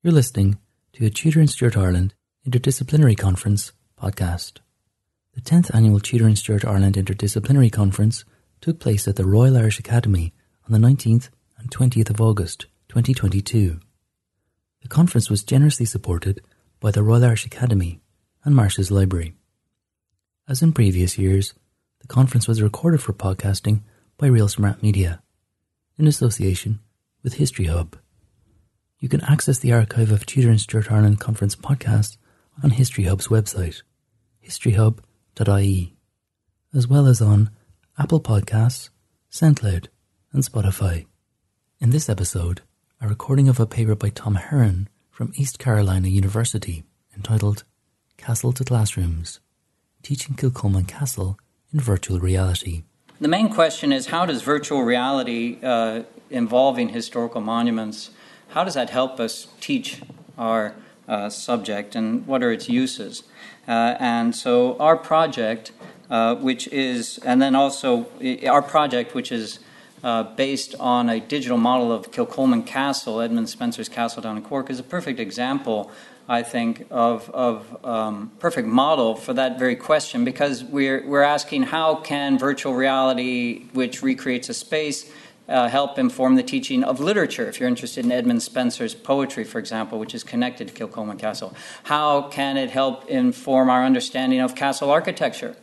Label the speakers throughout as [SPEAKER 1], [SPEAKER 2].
[SPEAKER 1] You're listening to a Tudor and Stuart Ireland Interdisciplinary Conference podcast. The 10th annual Tudor and Stuart Ireland Interdisciplinary Conference took place at the Royal Irish Academy on the 19th and 20th of August 2022. The conference was generously supported by the Royal Irish Academy and Marsh's Library. As in previous years, the conference was recorded for podcasting by Real Smart Media in association with History Hub. You can access the archive of Tudor and Stuart Ireland Conference podcasts on History Hub's website, historyhub.ie, as well as on Apple Podcasts, SoundCloud, and Spotify. In this episode, a recording of a paper by Tom Herron from East Carolina University entitled Castle to Classrooms Teaching Kilcolman Castle in Virtual Reality.
[SPEAKER 2] The main question is how does virtual reality uh, involving historical monuments how does that help us teach our uh, subject and what are its uses? Uh, and so our project, uh, which is, and then also our project, which is uh, based on a digital model of Kilcolman Castle, Edmund Spenser's castle down in Cork, is a perfect example, I think, of, of um, perfect model for that very question because we're, we're asking how can virtual reality, which recreates a space, uh, help inform the teaching of literature. If you're interested in Edmund Spenser's poetry, for example, which is connected to Kilcolman Castle, how can it help inform our understanding of castle architecture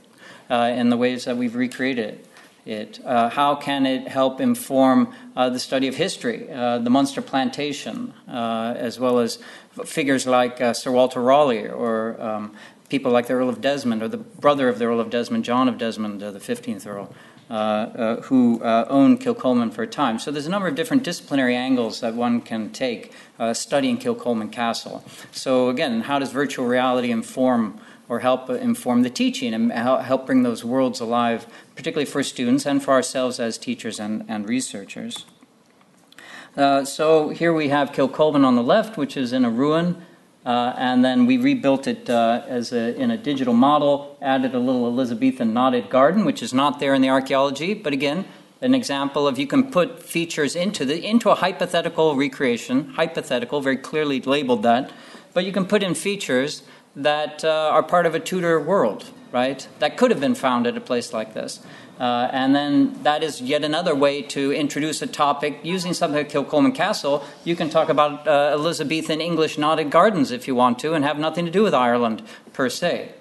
[SPEAKER 2] uh, in the ways that we've recreated it? Uh, how can it help inform uh, the study of history, uh, the Munster plantation, uh, as well as figures like Sir Walter Raleigh or um, people like the Earl of Desmond or the brother of the Earl of Desmond, John of Desmond, the 15th Earl? Uh, uh, who uh, owned Kilcolman for a time. So there's a number of different disciplinary angles that one can take studying Kilcolman Castle. So again, how does virtual reality inform or help inform the teaching and help bring those worlds alive, particularly for students and for ourselves as teachers and, and researchers. Uh, so here we have Kilcolman on the left, which is in a ruin. Uh, and then we rebuilt it uh, as a, in a digital model, added a little Elizabethan knotted garden, which is not there in the archaeology, but again, an example of you can put features into the into a hypothetical recreation, hypothetical, very clearly labeled that, but you can put in features that uh, are part of a Tudor world, right? That could have been found at a place like this. Uh, and then that is yet another way to introduce a topic using something like Kilcolman Castle. You can talk about uh, Elizabethan English knotted gardens if you want to, and have nothing to do with Ireland per se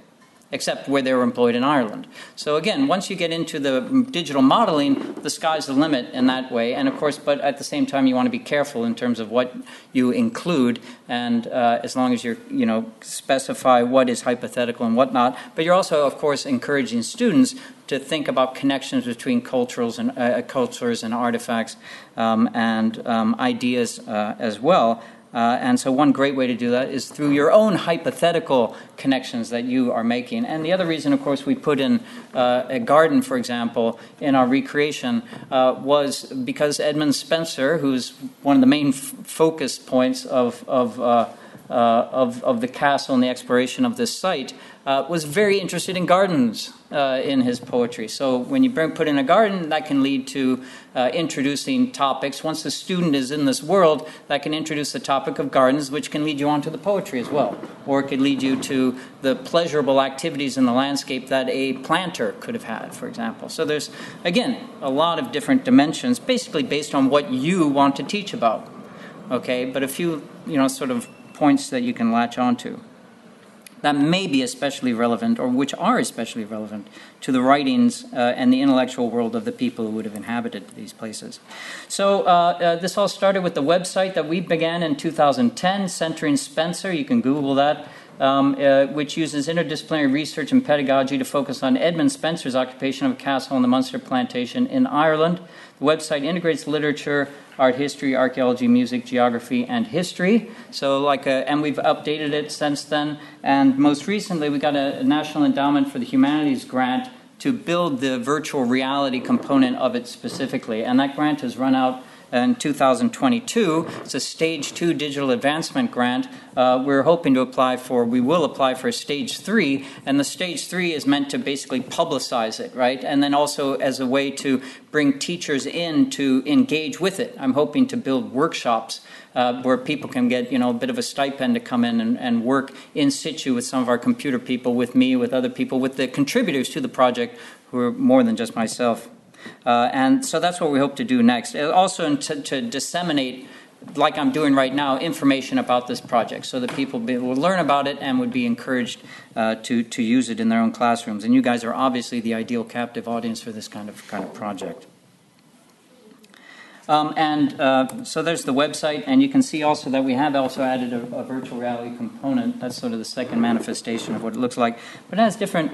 [SPEAKER 2] except where they were employed in Ireland. So again, once you get into the digital modeling, the sky's the limit in that way. And of course, but at the same time, you want to be careful in terms of what you include, and uh, as long as you're, you know, specify what is hypothetical and whatnot. But you're also, of course, encouraging students to think about connections between cultures and uh, cultures and artifacts um, and um, ideas uh, as well. Uh, and so, one great way to do that is through your own hypothetical connections that you are making. And the other reason, of course, we put in uh, a garden, for example, in our recreation uh, was because Edmund Spenser, who's one of the main f- focus points of, of uh, uh, of, of the castle and the exploration of this site, uh, was very interested in gardens uh, in his poetry. So when you bring, put in a garden, that can lead to uh, introducing topics. Once the student is in this world, that can introduce the topic of gardens, which can lead you on to the poetry as well. Or it could lead you to the pleasurable activities in the landscape that a planter could have had, for example. So there's, again, a lot of different dimensions, basically based on what you want to teach about. Okay, but a few, you know, sort of points that you can latch onto that may be especially relevant or which are especially relevant to the writings uh, and the intellectual world of the people who would have inhabited these places. So, uh, uh, this all started with the website that we began in 2010, Centering Spenser. You can Google that. Um, uh, which uses interdisciplinary research and pedagogy to focus on Edmund Spenser's occupation of a castle on the Munster plantation in Ireland. The website integrates literature, art history, archaeology, music, geography, and history. So, like, a, uh, and we've updated it since then. And most recently, we got a National Endowment for the Humanities grant to build the virtual reality component of it specifically. And that grant has run out in 2022. It's a stage two digital advancement grant. Uh, we're hoping to apply for, we will apply for stage three, and the stage three is meant to basically publicize it, right? And then also as a way to bring teachers in to engage with it. I'm hoping to build workshops uh, where people can get you know a bit of a stipend to come in and, and, work in situ with some of our computer people, with me, with other people, with the contributors to the project who are more than just myself. Uh, and so that's what we hope to do next. Uh, also, to, to, disseminate, like I'm doing right now, information about this project so that people will learn about it and would be encouraged uh, to, to use it in their own classrooms. And you guys are obviously the ideal captive audience for this kind of, kind of project. Um, and uh, so there's the website, and you can see also that we have also added a, a, virtual reality component. That's sort of the second manifestation of what it looks like. But it has different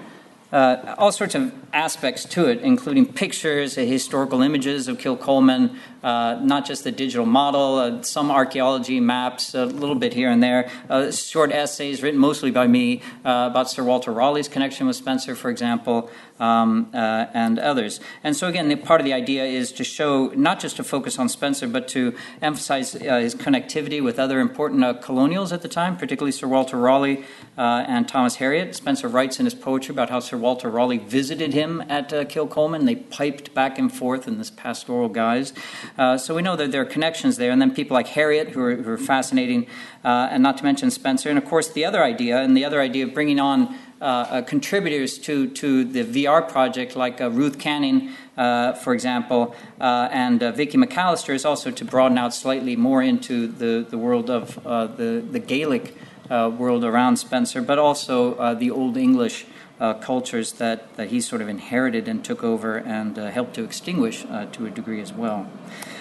[SPEAKER 2] uh, all sorts of aspects to it, including pictures, uh, historical images of Kilcolman, uh, not just the digital model, uh, some archaeology maps, a little bit here and there, uh, short essays written mostly by me uh, about Sir Walter Raleigh's connection with Spenser, for example, um, uh, and others. And so, again, the, part of the idea is to show not just to focus on Spenser, but to emphasize uh, his connectivity with other important uh, colonials at the time, particularly Sir Walter Raleigh uh, and Thomas Harriot. Spenser writes in his poetry about how Sir Walter Raleigh visited him at uh, Kilcolman. They piped back and forth in this pastoral guise. Uh, so we know that there are connections there. And then people like Harriot, who are, who are fascinating, and not to mention Spenser. And of course, the other idea, and the other idea of bringing on uh, uh, contributors to, to the VR project, like uh, Ruth Canning, for example, and Vicky McAllister, is also to broaden out slightly more into the, the world of the, the Gaelic world around Spenser, but also the Old English. Uh, cultures that, that he sort of inherited and took over and uh, helped to extinguish uh, to a degree as well.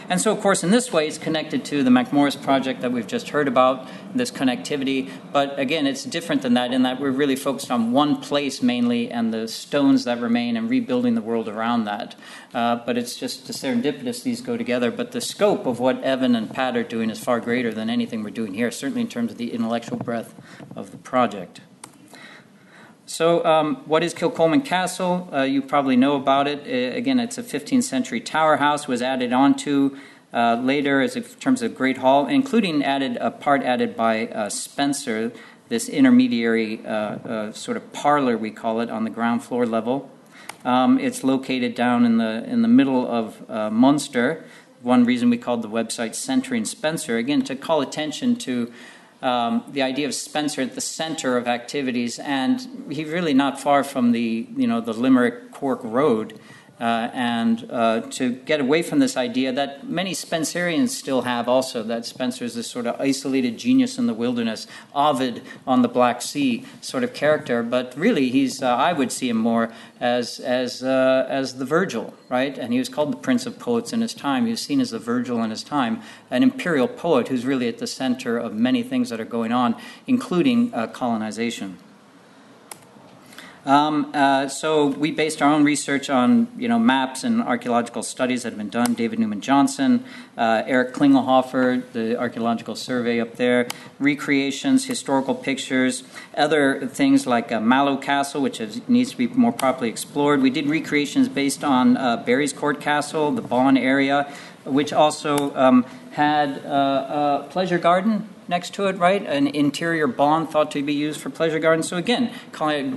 [SPEAKER 2] And so, of course, in this way, it's connected to the MacMorris project that we've just heard about, this connectivity. But again, it's different than that in that we're really focused on one place mainly and the stones that remain and rebuilding the world around that. Uh, but it's just the serendipitous these go together. But the scope of what Evan and Pat are doing is far greater than anything we're doing here, certainly in terms of the intellectual breadth of the project. So, um, what is Kilcolman Castle? Uh, you probably know about it. Uh, again, it's a 15th century tower house, was added onto uh, later as in terms of Great Hall, including added a part added by uh, Spenser, this intermediary uh, uh, sort of parlor, we call it, on the ground floor level. Um, it's located down in the, in the middle of Munster. One reason we called the website Centering Spenser, again, to call attention to um, the idea of Spenser at the center of activities, and he's really not far from the you know the Limerick Cork Road. Uh, and uh, to get away from this idea that many Spenserians still have also, that Spenser is this sort of isolated genius in the wilderness, Ovid on the Black Sea sort of character, but really he's, uh, I would see him more as, as, uh, as the Virgil, right? And he was called the Prince of Poets in his time. He was seen as the Virgil in his time, an imperial poet who's really at the center of many things that are going on, including uh, colonization. Um, uh, so we based our own research on you know maps and archaeological studies that have been done. David Newman Johnson, uh, Eric Klingelhofer, the archaeological survey up there, recreations, historical pictures, other things like uh, Mallow Castle, which needs to be more properly explored. We did recreations based on uh, Barryscourt Castle, the Bawn area, which also um, had uh, a pleasure garden next to it, right? An interior bawn thought to be used for pleasure gardens. So again,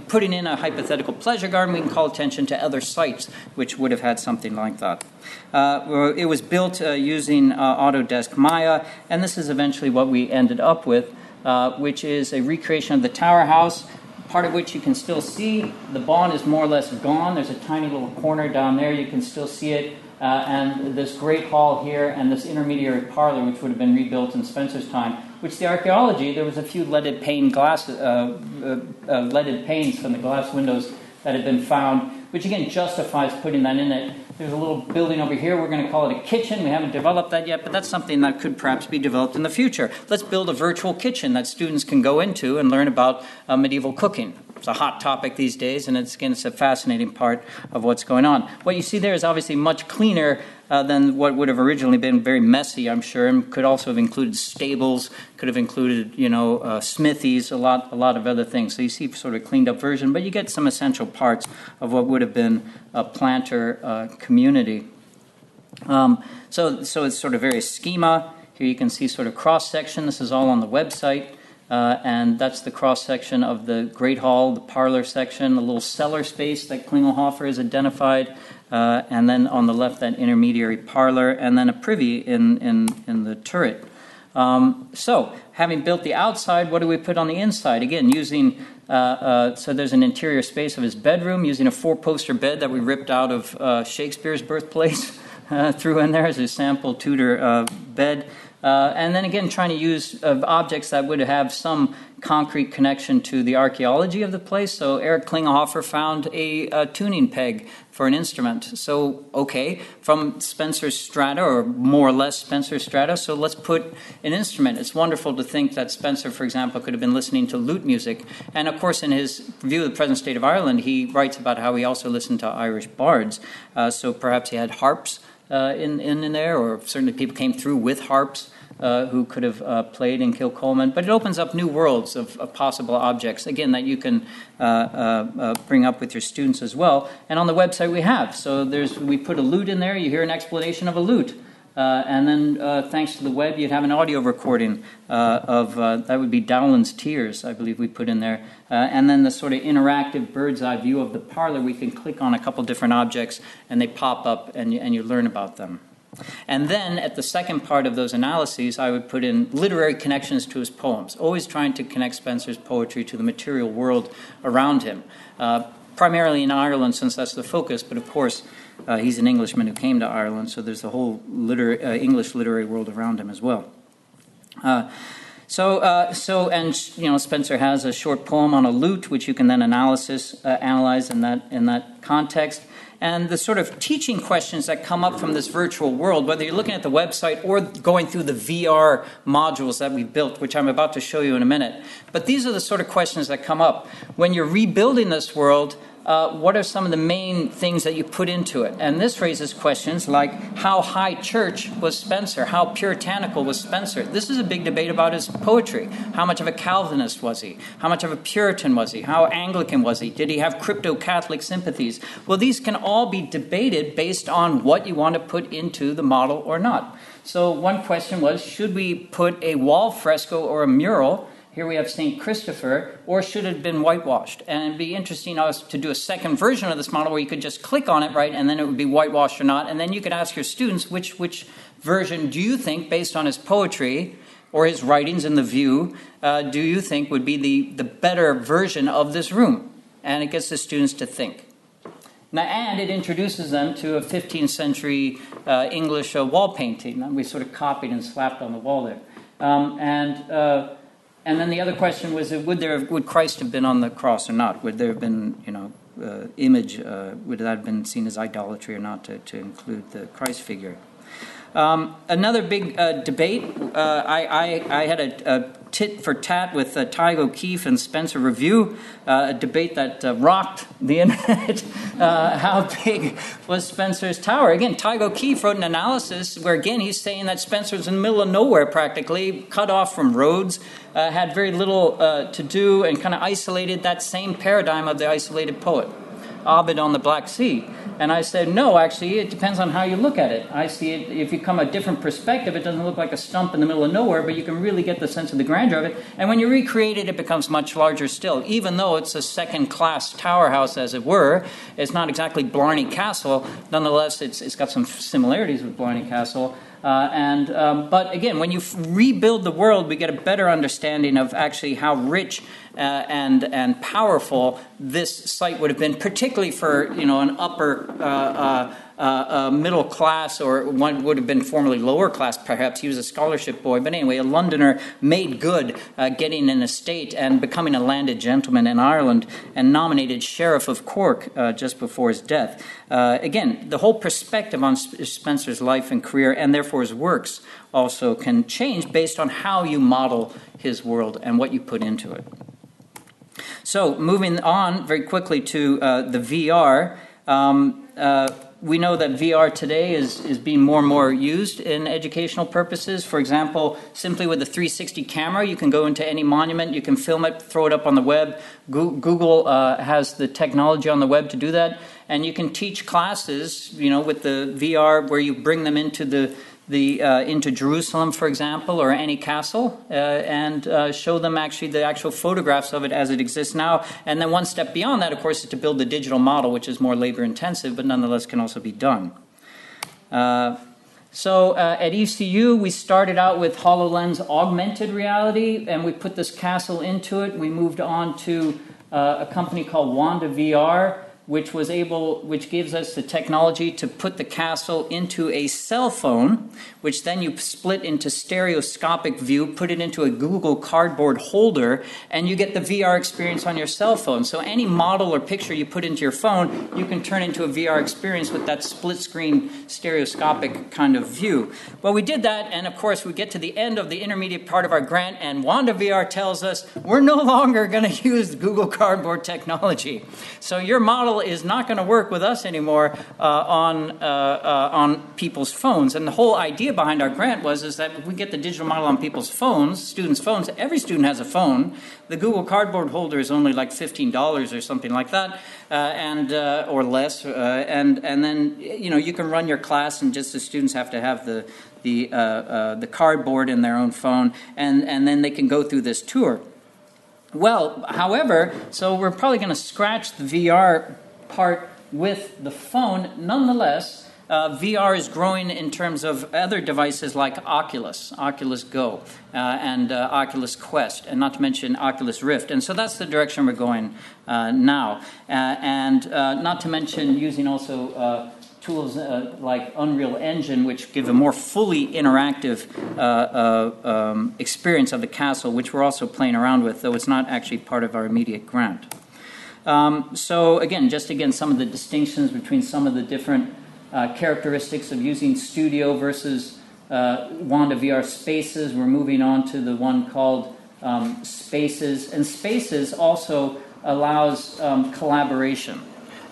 [SPEAKER 2] putting in a hypothetical pleasure garden, we can call attention to other sites which would have had something like that. Uh, it was built uh, using uh, Autodesk Maya, and this is eventually what we ended up with, uh, which is a recreation of the tower house part of which you can still see. The bawn is more or less gone. There's a tiny little corner down there. You can still see it. Uh, and this great hall here and this intermediary parlor, which would have been rebuilt in Spenser's time, which the archaeology, there was a few leaded pane glass, uh, uh, uh, leaded panes from the glass windows that had been found, which again justifies putting that in it. There's a little building over here. We're going to call it a kitchen. We haven't developed that yet, but that's something that could perhaps be developed in the future. Let's build a virtual kitchen that students can go into and learn about uh, medieval cooking. It's a hot topic these days, and it's, again, it's a fascinating part of what's going on. What you see there is obviously much cleaner uh, than what would have originally been very messy, I'm sure, and could also have included stables, could have included, you know, uh, smithies, a lot, a lot of other things. So you see sort of cleaned up version, but you get some essential parts of what would have been a planter uh, community. Um, so, so it's sort of various schema. Here you can see sort of cross section. This is all on the website. Uh, and that's the cross section of the Great Hall, the parlor section, the little cellar space that Klingelhofer has identified, uh, and then on the left, that intermediary parlor, and then a privy in, in, in the turret. Um, so, having built the outside, what do we put on the inside? Again, using uh, uh, so there's an interior space of his bedroom using a four-poster bed that we ripped out of uh, Shakespeare's birthplace, uh, threw in there as a sample Tudor uh, bed. Uh, and then again, trying to use uh, objects that would have some concrete connection to the archaeology of the place. So Eric Klingelhofer found a, a, tuning peg for an instrument. So, okay, from Spenser's strata, or more or less Spenser's strata, so let's put an instrument. It's wonderful to think that Spenser, for example, could have been listening to lute music. And of course, in his view of the present state of Ireland, he writes about how he also listened to Irish bards. Uh, so perhaps he had harps uh, in, in, there, or certainly people came through with harps. Uh, who could have uh, played in Kilcolman, but it opens up new worlds of, of possible objects, again, that you can uh, uh, uh, bring up with your students as well. And on the website we have. So there's, we put a lute in there, you hear an explanation of a lute. Uh, and then, uh, thanks to the web, you'd have an audio recording uh, of that would be Dowland's Tears, I believe we put in there. and then the sort of interactive bird's eye view of the parlor, we can click on a couple different objects and they pop up and you, and you learn about them. And then at the second part of those analyses, I would put in literary connections to his poems, always trying to connect Spenser's poetry to the material world around him, uh, primarily in Ireland, since that's the focus, but of course, uh, he's an Englishman who came to Ireland, so there's the whole liter- uh, English literary world around him as well. Uh, so, uh, so, and you know, Spenser has a short poem on a lute, which you can then analysis, uh, analyze in that in that context and the sort of teaching questions that come up from this virtual world, whether you're looking at the website or going through the VR modules that we built, which I'm about to show you in a minute. But these are the sort of questions that come up. When you're rebuilding this world, uh, what are some of the main things that you put into it? And this raises questions like how high church was Spenser? How puritanical was Spenser? This is a big debate about his poetry. How much of a Calvinist was he? How much of a Puritan was he? How Anglican was he? Did he have crypto Catholic sympathies? Well, these can all be debated based on what you want to put into the model or not. So, one question was should we put a wall fresco or a mural? Here we have St. Christopher, or should it have been whitewashed? And it'd be interesting us to do a second version of this model where you could just click on it, right, and then it would be whitewashed or not. And then you could ask your students which, which version do you think, based on his poetry or his writings in the view, uh, do you think would be the, the better version of this room? And it gets the students to think. Now, and it introduces them to a 15th century uh, English uh, wall painting that we sort of copied and slapped on the wall there. Um, and uh, and then the other question was, would there would Christ have been on the cross or not? Would there have been, you know, uh, image? Uh, would that have been seen as idolatry or not to, to include the Christ figure? Um, another big uh, debate. Uh, I, I, I, had a, a, tit for tat with uh, Tadhg O'Keeffe and Spenser Review, uh, a debate that uh, rocked the internet. Uh, how big was Spenser's tower? Again, Tadhg O'Keeffe wrote an analysis where, again, he's saying that Spenser's in the middle of nowhere practically, cut off from roads, had very little to do, and kind of isolated that same paradigm of the isolated poet. Ovid on the Black Sea. And I said, no, actually, it depends on how you look at it. I see it, if you come a different perspective, it doesn't look like a stump in the middle of nowhere, but you can really get the sense of the grandeur of it. And when you recreate it, it becomes much larger still. Even though it's a second class tower house, as it were, it's not exactly Blarney Castle. Nonetheless, it's, it's got some similarities with Blarney Castle. Uh, and um, but again, when you f- rebuild the world, we get a better understanding of actually how rich uh, and and powerful this site would have been, particularly for you know an upper. Uh, uh uh, middle class, or one would have been formerly lower class, perhaps. He was a scholarship boy. But anyway, a Londoner made good uh, getting an estate and becoming a landed gentleman in Ireland and nominated Sheriff of Cork uh, just before his death. Uh, again, the whole perspective on Spenser's life and career, and therefore his works, also can change based on how you model his world and what you put into it. So, moving on very quickly to uh, the VR. Um, uh, we know that VR today is, is being more and more used in educational purposes. For example, simply with a 360 camera, you can go into any monument, you can film it, throw it up on the web. Google uh, has the technology on the web to do that. And you can teach classes, you know, with the VR where you bring them into the the, uh, into Jerusalem, for example, or any castle, uh, and uh, show them actually the actual photographs of it as it exists now. And then one step beyond that, of course, is to build the digital model, which is more labor intensive, but nonetheless can also be done. Uh, so uh, at ECU, we started out with HoloLens augmented reality, and we put this castle into it. We moved on to uh, a company called Wonda VR which was able which gives us the technology to put the castle into a cell phone which then you split into stereoscopic view put it into a google cardboard holder and you get the vr experience on your cell phone. So any model or picture you put into your phone you can turn into a vr experience with that split screen stereoscopic kind of view. Well we did that and of course we get to the end of the intermediate part of our grant and wonda vr tells us we're no longer going to use google cardboard technology. So your model model is not going to work with us anymore uh, on, uh, uh, on people's phones. And the whole idea behind our grant was is that if we get the digital model on people's phones, students' phones, every student has a phone. The Google Cardboard holder is only like $15 or something like that, uh, and, uh, or less. Uh, and, and then, you know, you can run your class and just the students have to have the, the, the cardboard in their own phone, and, and then they can go through this tour. Well, however, so we're probably going to scratch the VR part with the phone. Nonetheless, uh, VR is growing in terms of other devices like Oculus, Oculus Go, uh, and uh, Oculus Quest, and not to mention Oculus Rift. And so that's the direction we're going uh, now. Uh, and uh, not to mention using also tools uh, like Unreal Engine, which give a more fully interactive uh, uh, um, experience of the castle, which we're also playing around with, though it's not actually part of our immediate grant. Um, so again, just again, some of the distinctions between some of the different uh, characteristics of using Studio versus uh, Wonda VR Spaces. We're moving on to the one called um, Spaces, and Spaces also allows um, collaboration.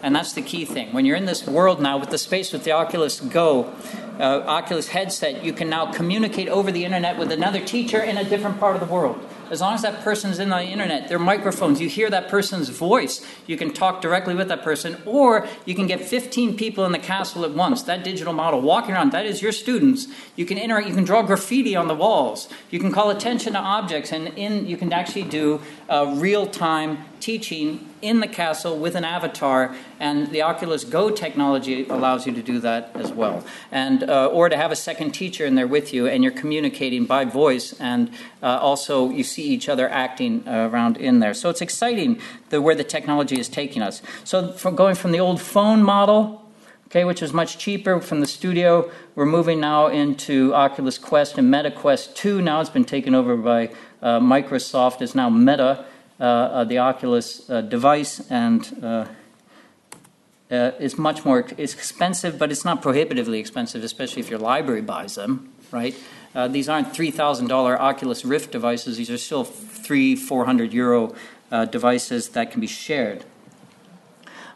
[SPEAKER 2] And that's the key thing. When you're in this world now with the space with the Oculus Go, uh, Oculus headset, you can now communicate over the internet with another teacher in a different part of the world. As long as that person is in the internet, their microphones. You hear that person's voice. You can talk directly with that person, or you can get 15 people in the castle at once. That digital model walking around, that is your students. You can interact. You can draw graffiti on the walls. You can call attention to objects, and in you can actually do uh, real time teaching in the castle with an avatar, and the Oculus Go technology allows you to do that as well. And uh, or to have a second teacher in there with you, and you're communicating by voice, and uh, also you see each other acting uh, around in there. So it's exciting the, where the technology is taking us. So from going from the old phone model. Okay, which was much cheaper from the studio. We're moving now into Oculus Quest and Meta Quest 2. Now it's been taken over by uh, Microsoft. It's now Meta. Uh, uh, the Oculus uh, device, and it's much more expensive, but it's not prohibitively expensive, especially if your library buys them, right? These aren't $3,000 Oculus Rift devices. These are still three, 400 euro uh, devices that can be shared.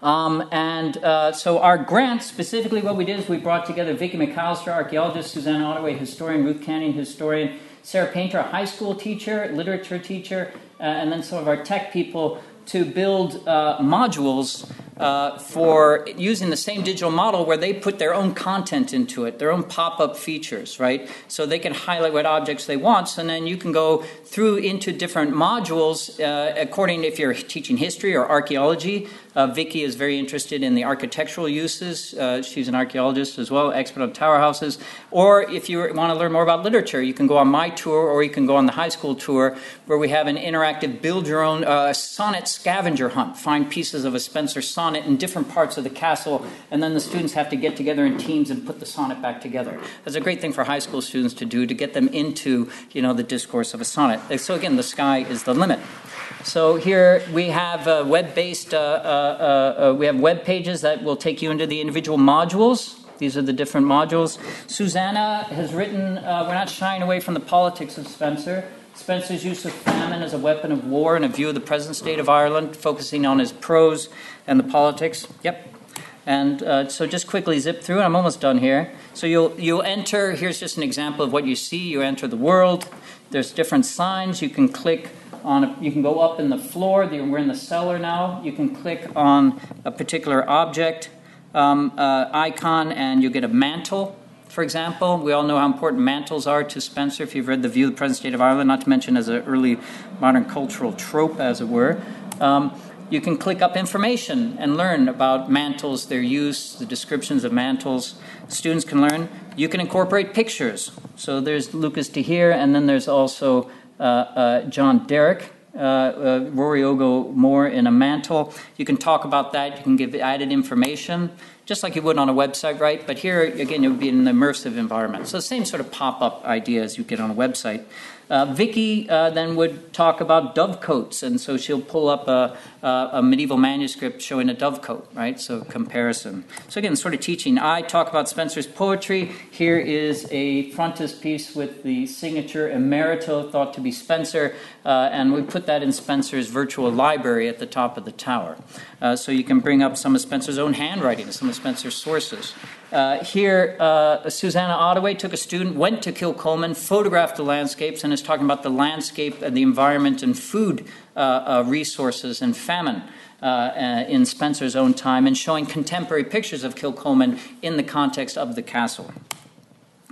[SPEAKER 2] Um, and uh, so our grant, specifically what we did is we brought together Vicki McAllister, archaeologist, Suzanne Ottaway, historian, Ruth Canning, historian, Sarah Painter, a high school teacher, literature teacher, and then some of our tech people to build uh, modules uh, for using the same digital model where they put their own content into it, their own pop up features, right? So they can highlight what objects they want, and then you can go through into different modules uh, according if you're teaching history or archaeology. Uh, Vicki is very interested in the architectural uses. Uh, she's an archaeologist as well, expert on tower houses. Or if you want to learn more about literature, you can go on my tour or you can go on the high school tour where we have an interactive build your own uh, sonnet scavenger hunt. Find pieces of a Spenser sonnet in different parts of the castle, and then the students have to get together in teams and put the sonnet back together. That's a great thing for high school students to do to get them into you know, the discourse of a sonnet. So, again, the sky is the limit. So here we have uh, web-based, uh, uh, uh, we have web pages that will take you into the individual modules. These are the different modules. Susannah has written, uh, we're not shying away from the politics of Spenser. Spenser's use of famine as a weapon of war and a view of the present state of Ireland, focusing on his prose and the politics. Yep. And uh, so just quickly zip through, I'm almost done here. So you'll, you'll enter, here's just an example of what you see. You enter the world, there's different signs. You can click on, a, you can go up in the floor, we're in the cellar now. You can click on a particular object um, uh, icon and you get a mantle for example. We all know how important mantles are to Spenser if you've read The View of the Present State of Ireland, not to mention as an early modern cultural trope, as it were. Um, you can click up information and learn about mantles, their use, the descriptions of mantles. Students can learn. You can incorporate pictures. So there's Lucas de Heere, and then there's also John Derricke, uh, uh, Rory Og O'More in a mantle. You can talk about that. You can give added information just like you would on a website, right? But here, again, it would be an immersive environment. So, the same sort of pop up ideas you get on a website. Uh, Vicky uh, then would talk about dovecotes, and so she'll pull up a, a, a, medieval manuscript showing a dovecote, right? So comparison. So again, sort of teaching. I talk about Spenser's poetry. Here is a frontispiece with the signature Immerito, thought to be Spenser, uh, and we put that in Spenser's virtual library at the top of the tower. Uh, so you can bring up some of Spenser's own handwriting, some of Spenser's sources. Uh, here, uh, Susannah Ottaway took a student, went to Kilcolman, photographed the landscapes, and is talking about the landscape and the environment and food uh, uh resources and famine. Uh, uh, in Spenser's own time, and showing contemporary pictures of Kilcolman in the context of the castle.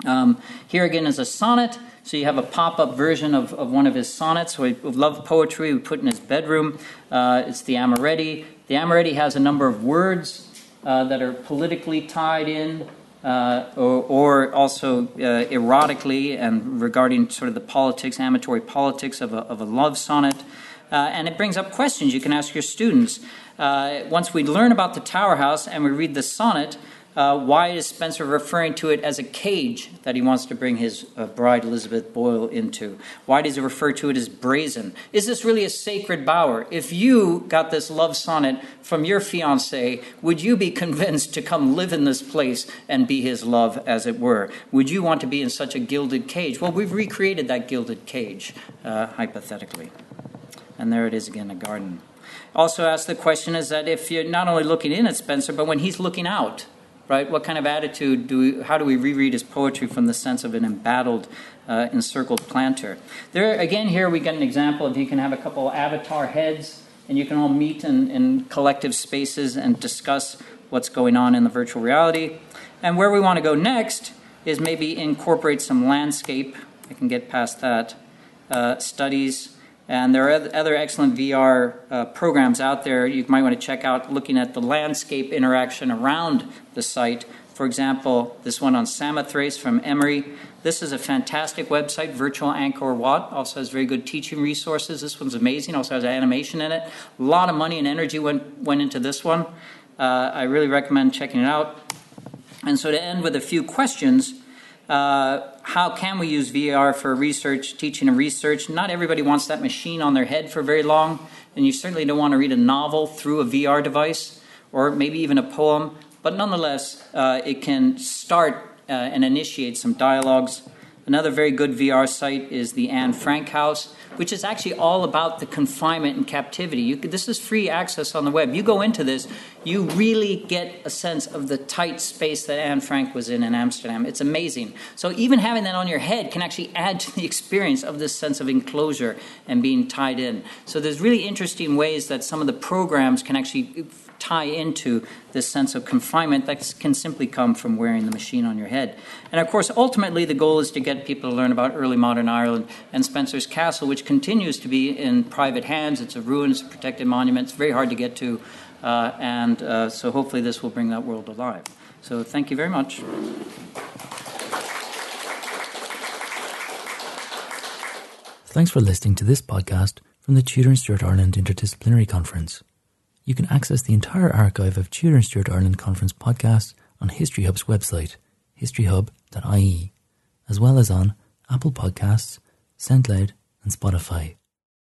[SPEAKER 2] Um, here again is a sonnet. So you have a pop up version of, of one of his sonnets. So we love poetry, we put in his bedroom. It's the Amoretti. The Amoretti has a number of words uh, that are politically tied in uh, or, or, also uh, erotically and regarding sort of the politics, amatory politics of a, of a love sonnet. Uh, and it brings up questions you can ask your students. Uh, once we learn about the Tower House and we read the sonnet, uh, why is Spenser referring to it as a cage that he wants to bring his uh, bride Elizabeth Boyle into? Why does he refer to it as brazen? Is this really a sacred bower? If you got this love sonnet from your fiance, would you be convinced to come live in this place and be his love, as it were? Would you want to be in such a gilded cage? Well, we've recreated that gilded cage, uh, hypothetically. And there it is again, a garden. Also, ask the question is that if you're not only looking in at Spenser, but when he's looking out, right? What kind of attitude do we, how do we reread his poetry from the sense of an embattled, uh, encircled planter? There, again, here we get an example of you can have a couple avatar heads and you can all meet in, in collective spaces and discuss what's going on in the virtual reality. And where we want to go next is maybe incorporate some landscape. I can get past that. Uh, studies and there are other excellent VR uh, programs out there you might want to check out looking at the landscape interaction around the site. For example, this one on Samothrace from Emory. This is a fantastic website, Virtual Angkor Wat. Also has very good teaching resources. This one's amazing. Also has animation in it. A lot of money and energy went, went into this one. Uh, I really recommend checking it out. And so to end with a few questions, uh, how can we use VR for research, teaching and research? Not everybody wants that machine on their head for very long, and you certainly don't want to read a novel through a VR device or maybe even a poem, but nonetheless, uh, it can start uh, and initiate some dialogues. Another very good VR site is the Anne Frank House which is actually all about the confinement and captivity. You, this is free access on the web. You go into this, you really get a sense of the tight space that Anne Frank was in in Amsterdam. It's amazing. So even having that on your head can actually add to the experience of this sense of enclosure and being tied in. So there's really interesting ways that some of the programs can actually uh, tie into this sense of confinement that can simply come from wearing the machine on your head. And of course, ultimately, the goal is to get people to learn about early modern Ireland and Spenser's Castle, which continues to be in private hands. It's a ruin, it's a protected monument, it's very hard to get to. Uh, and uh, so hopefully, this will bring that world alive. So, thank you very much.
[SPEAKER 1] Thanks for listening to this podcast from the Tudor and Stuart Ireland Interdisciplinary Conference. You can access the entire archive of Tudor and Stuart Ireland Conference podcasts on History Hub's website, historyhub.ie, as well as on Apple Podcasts, SoundCloud, and Spotify.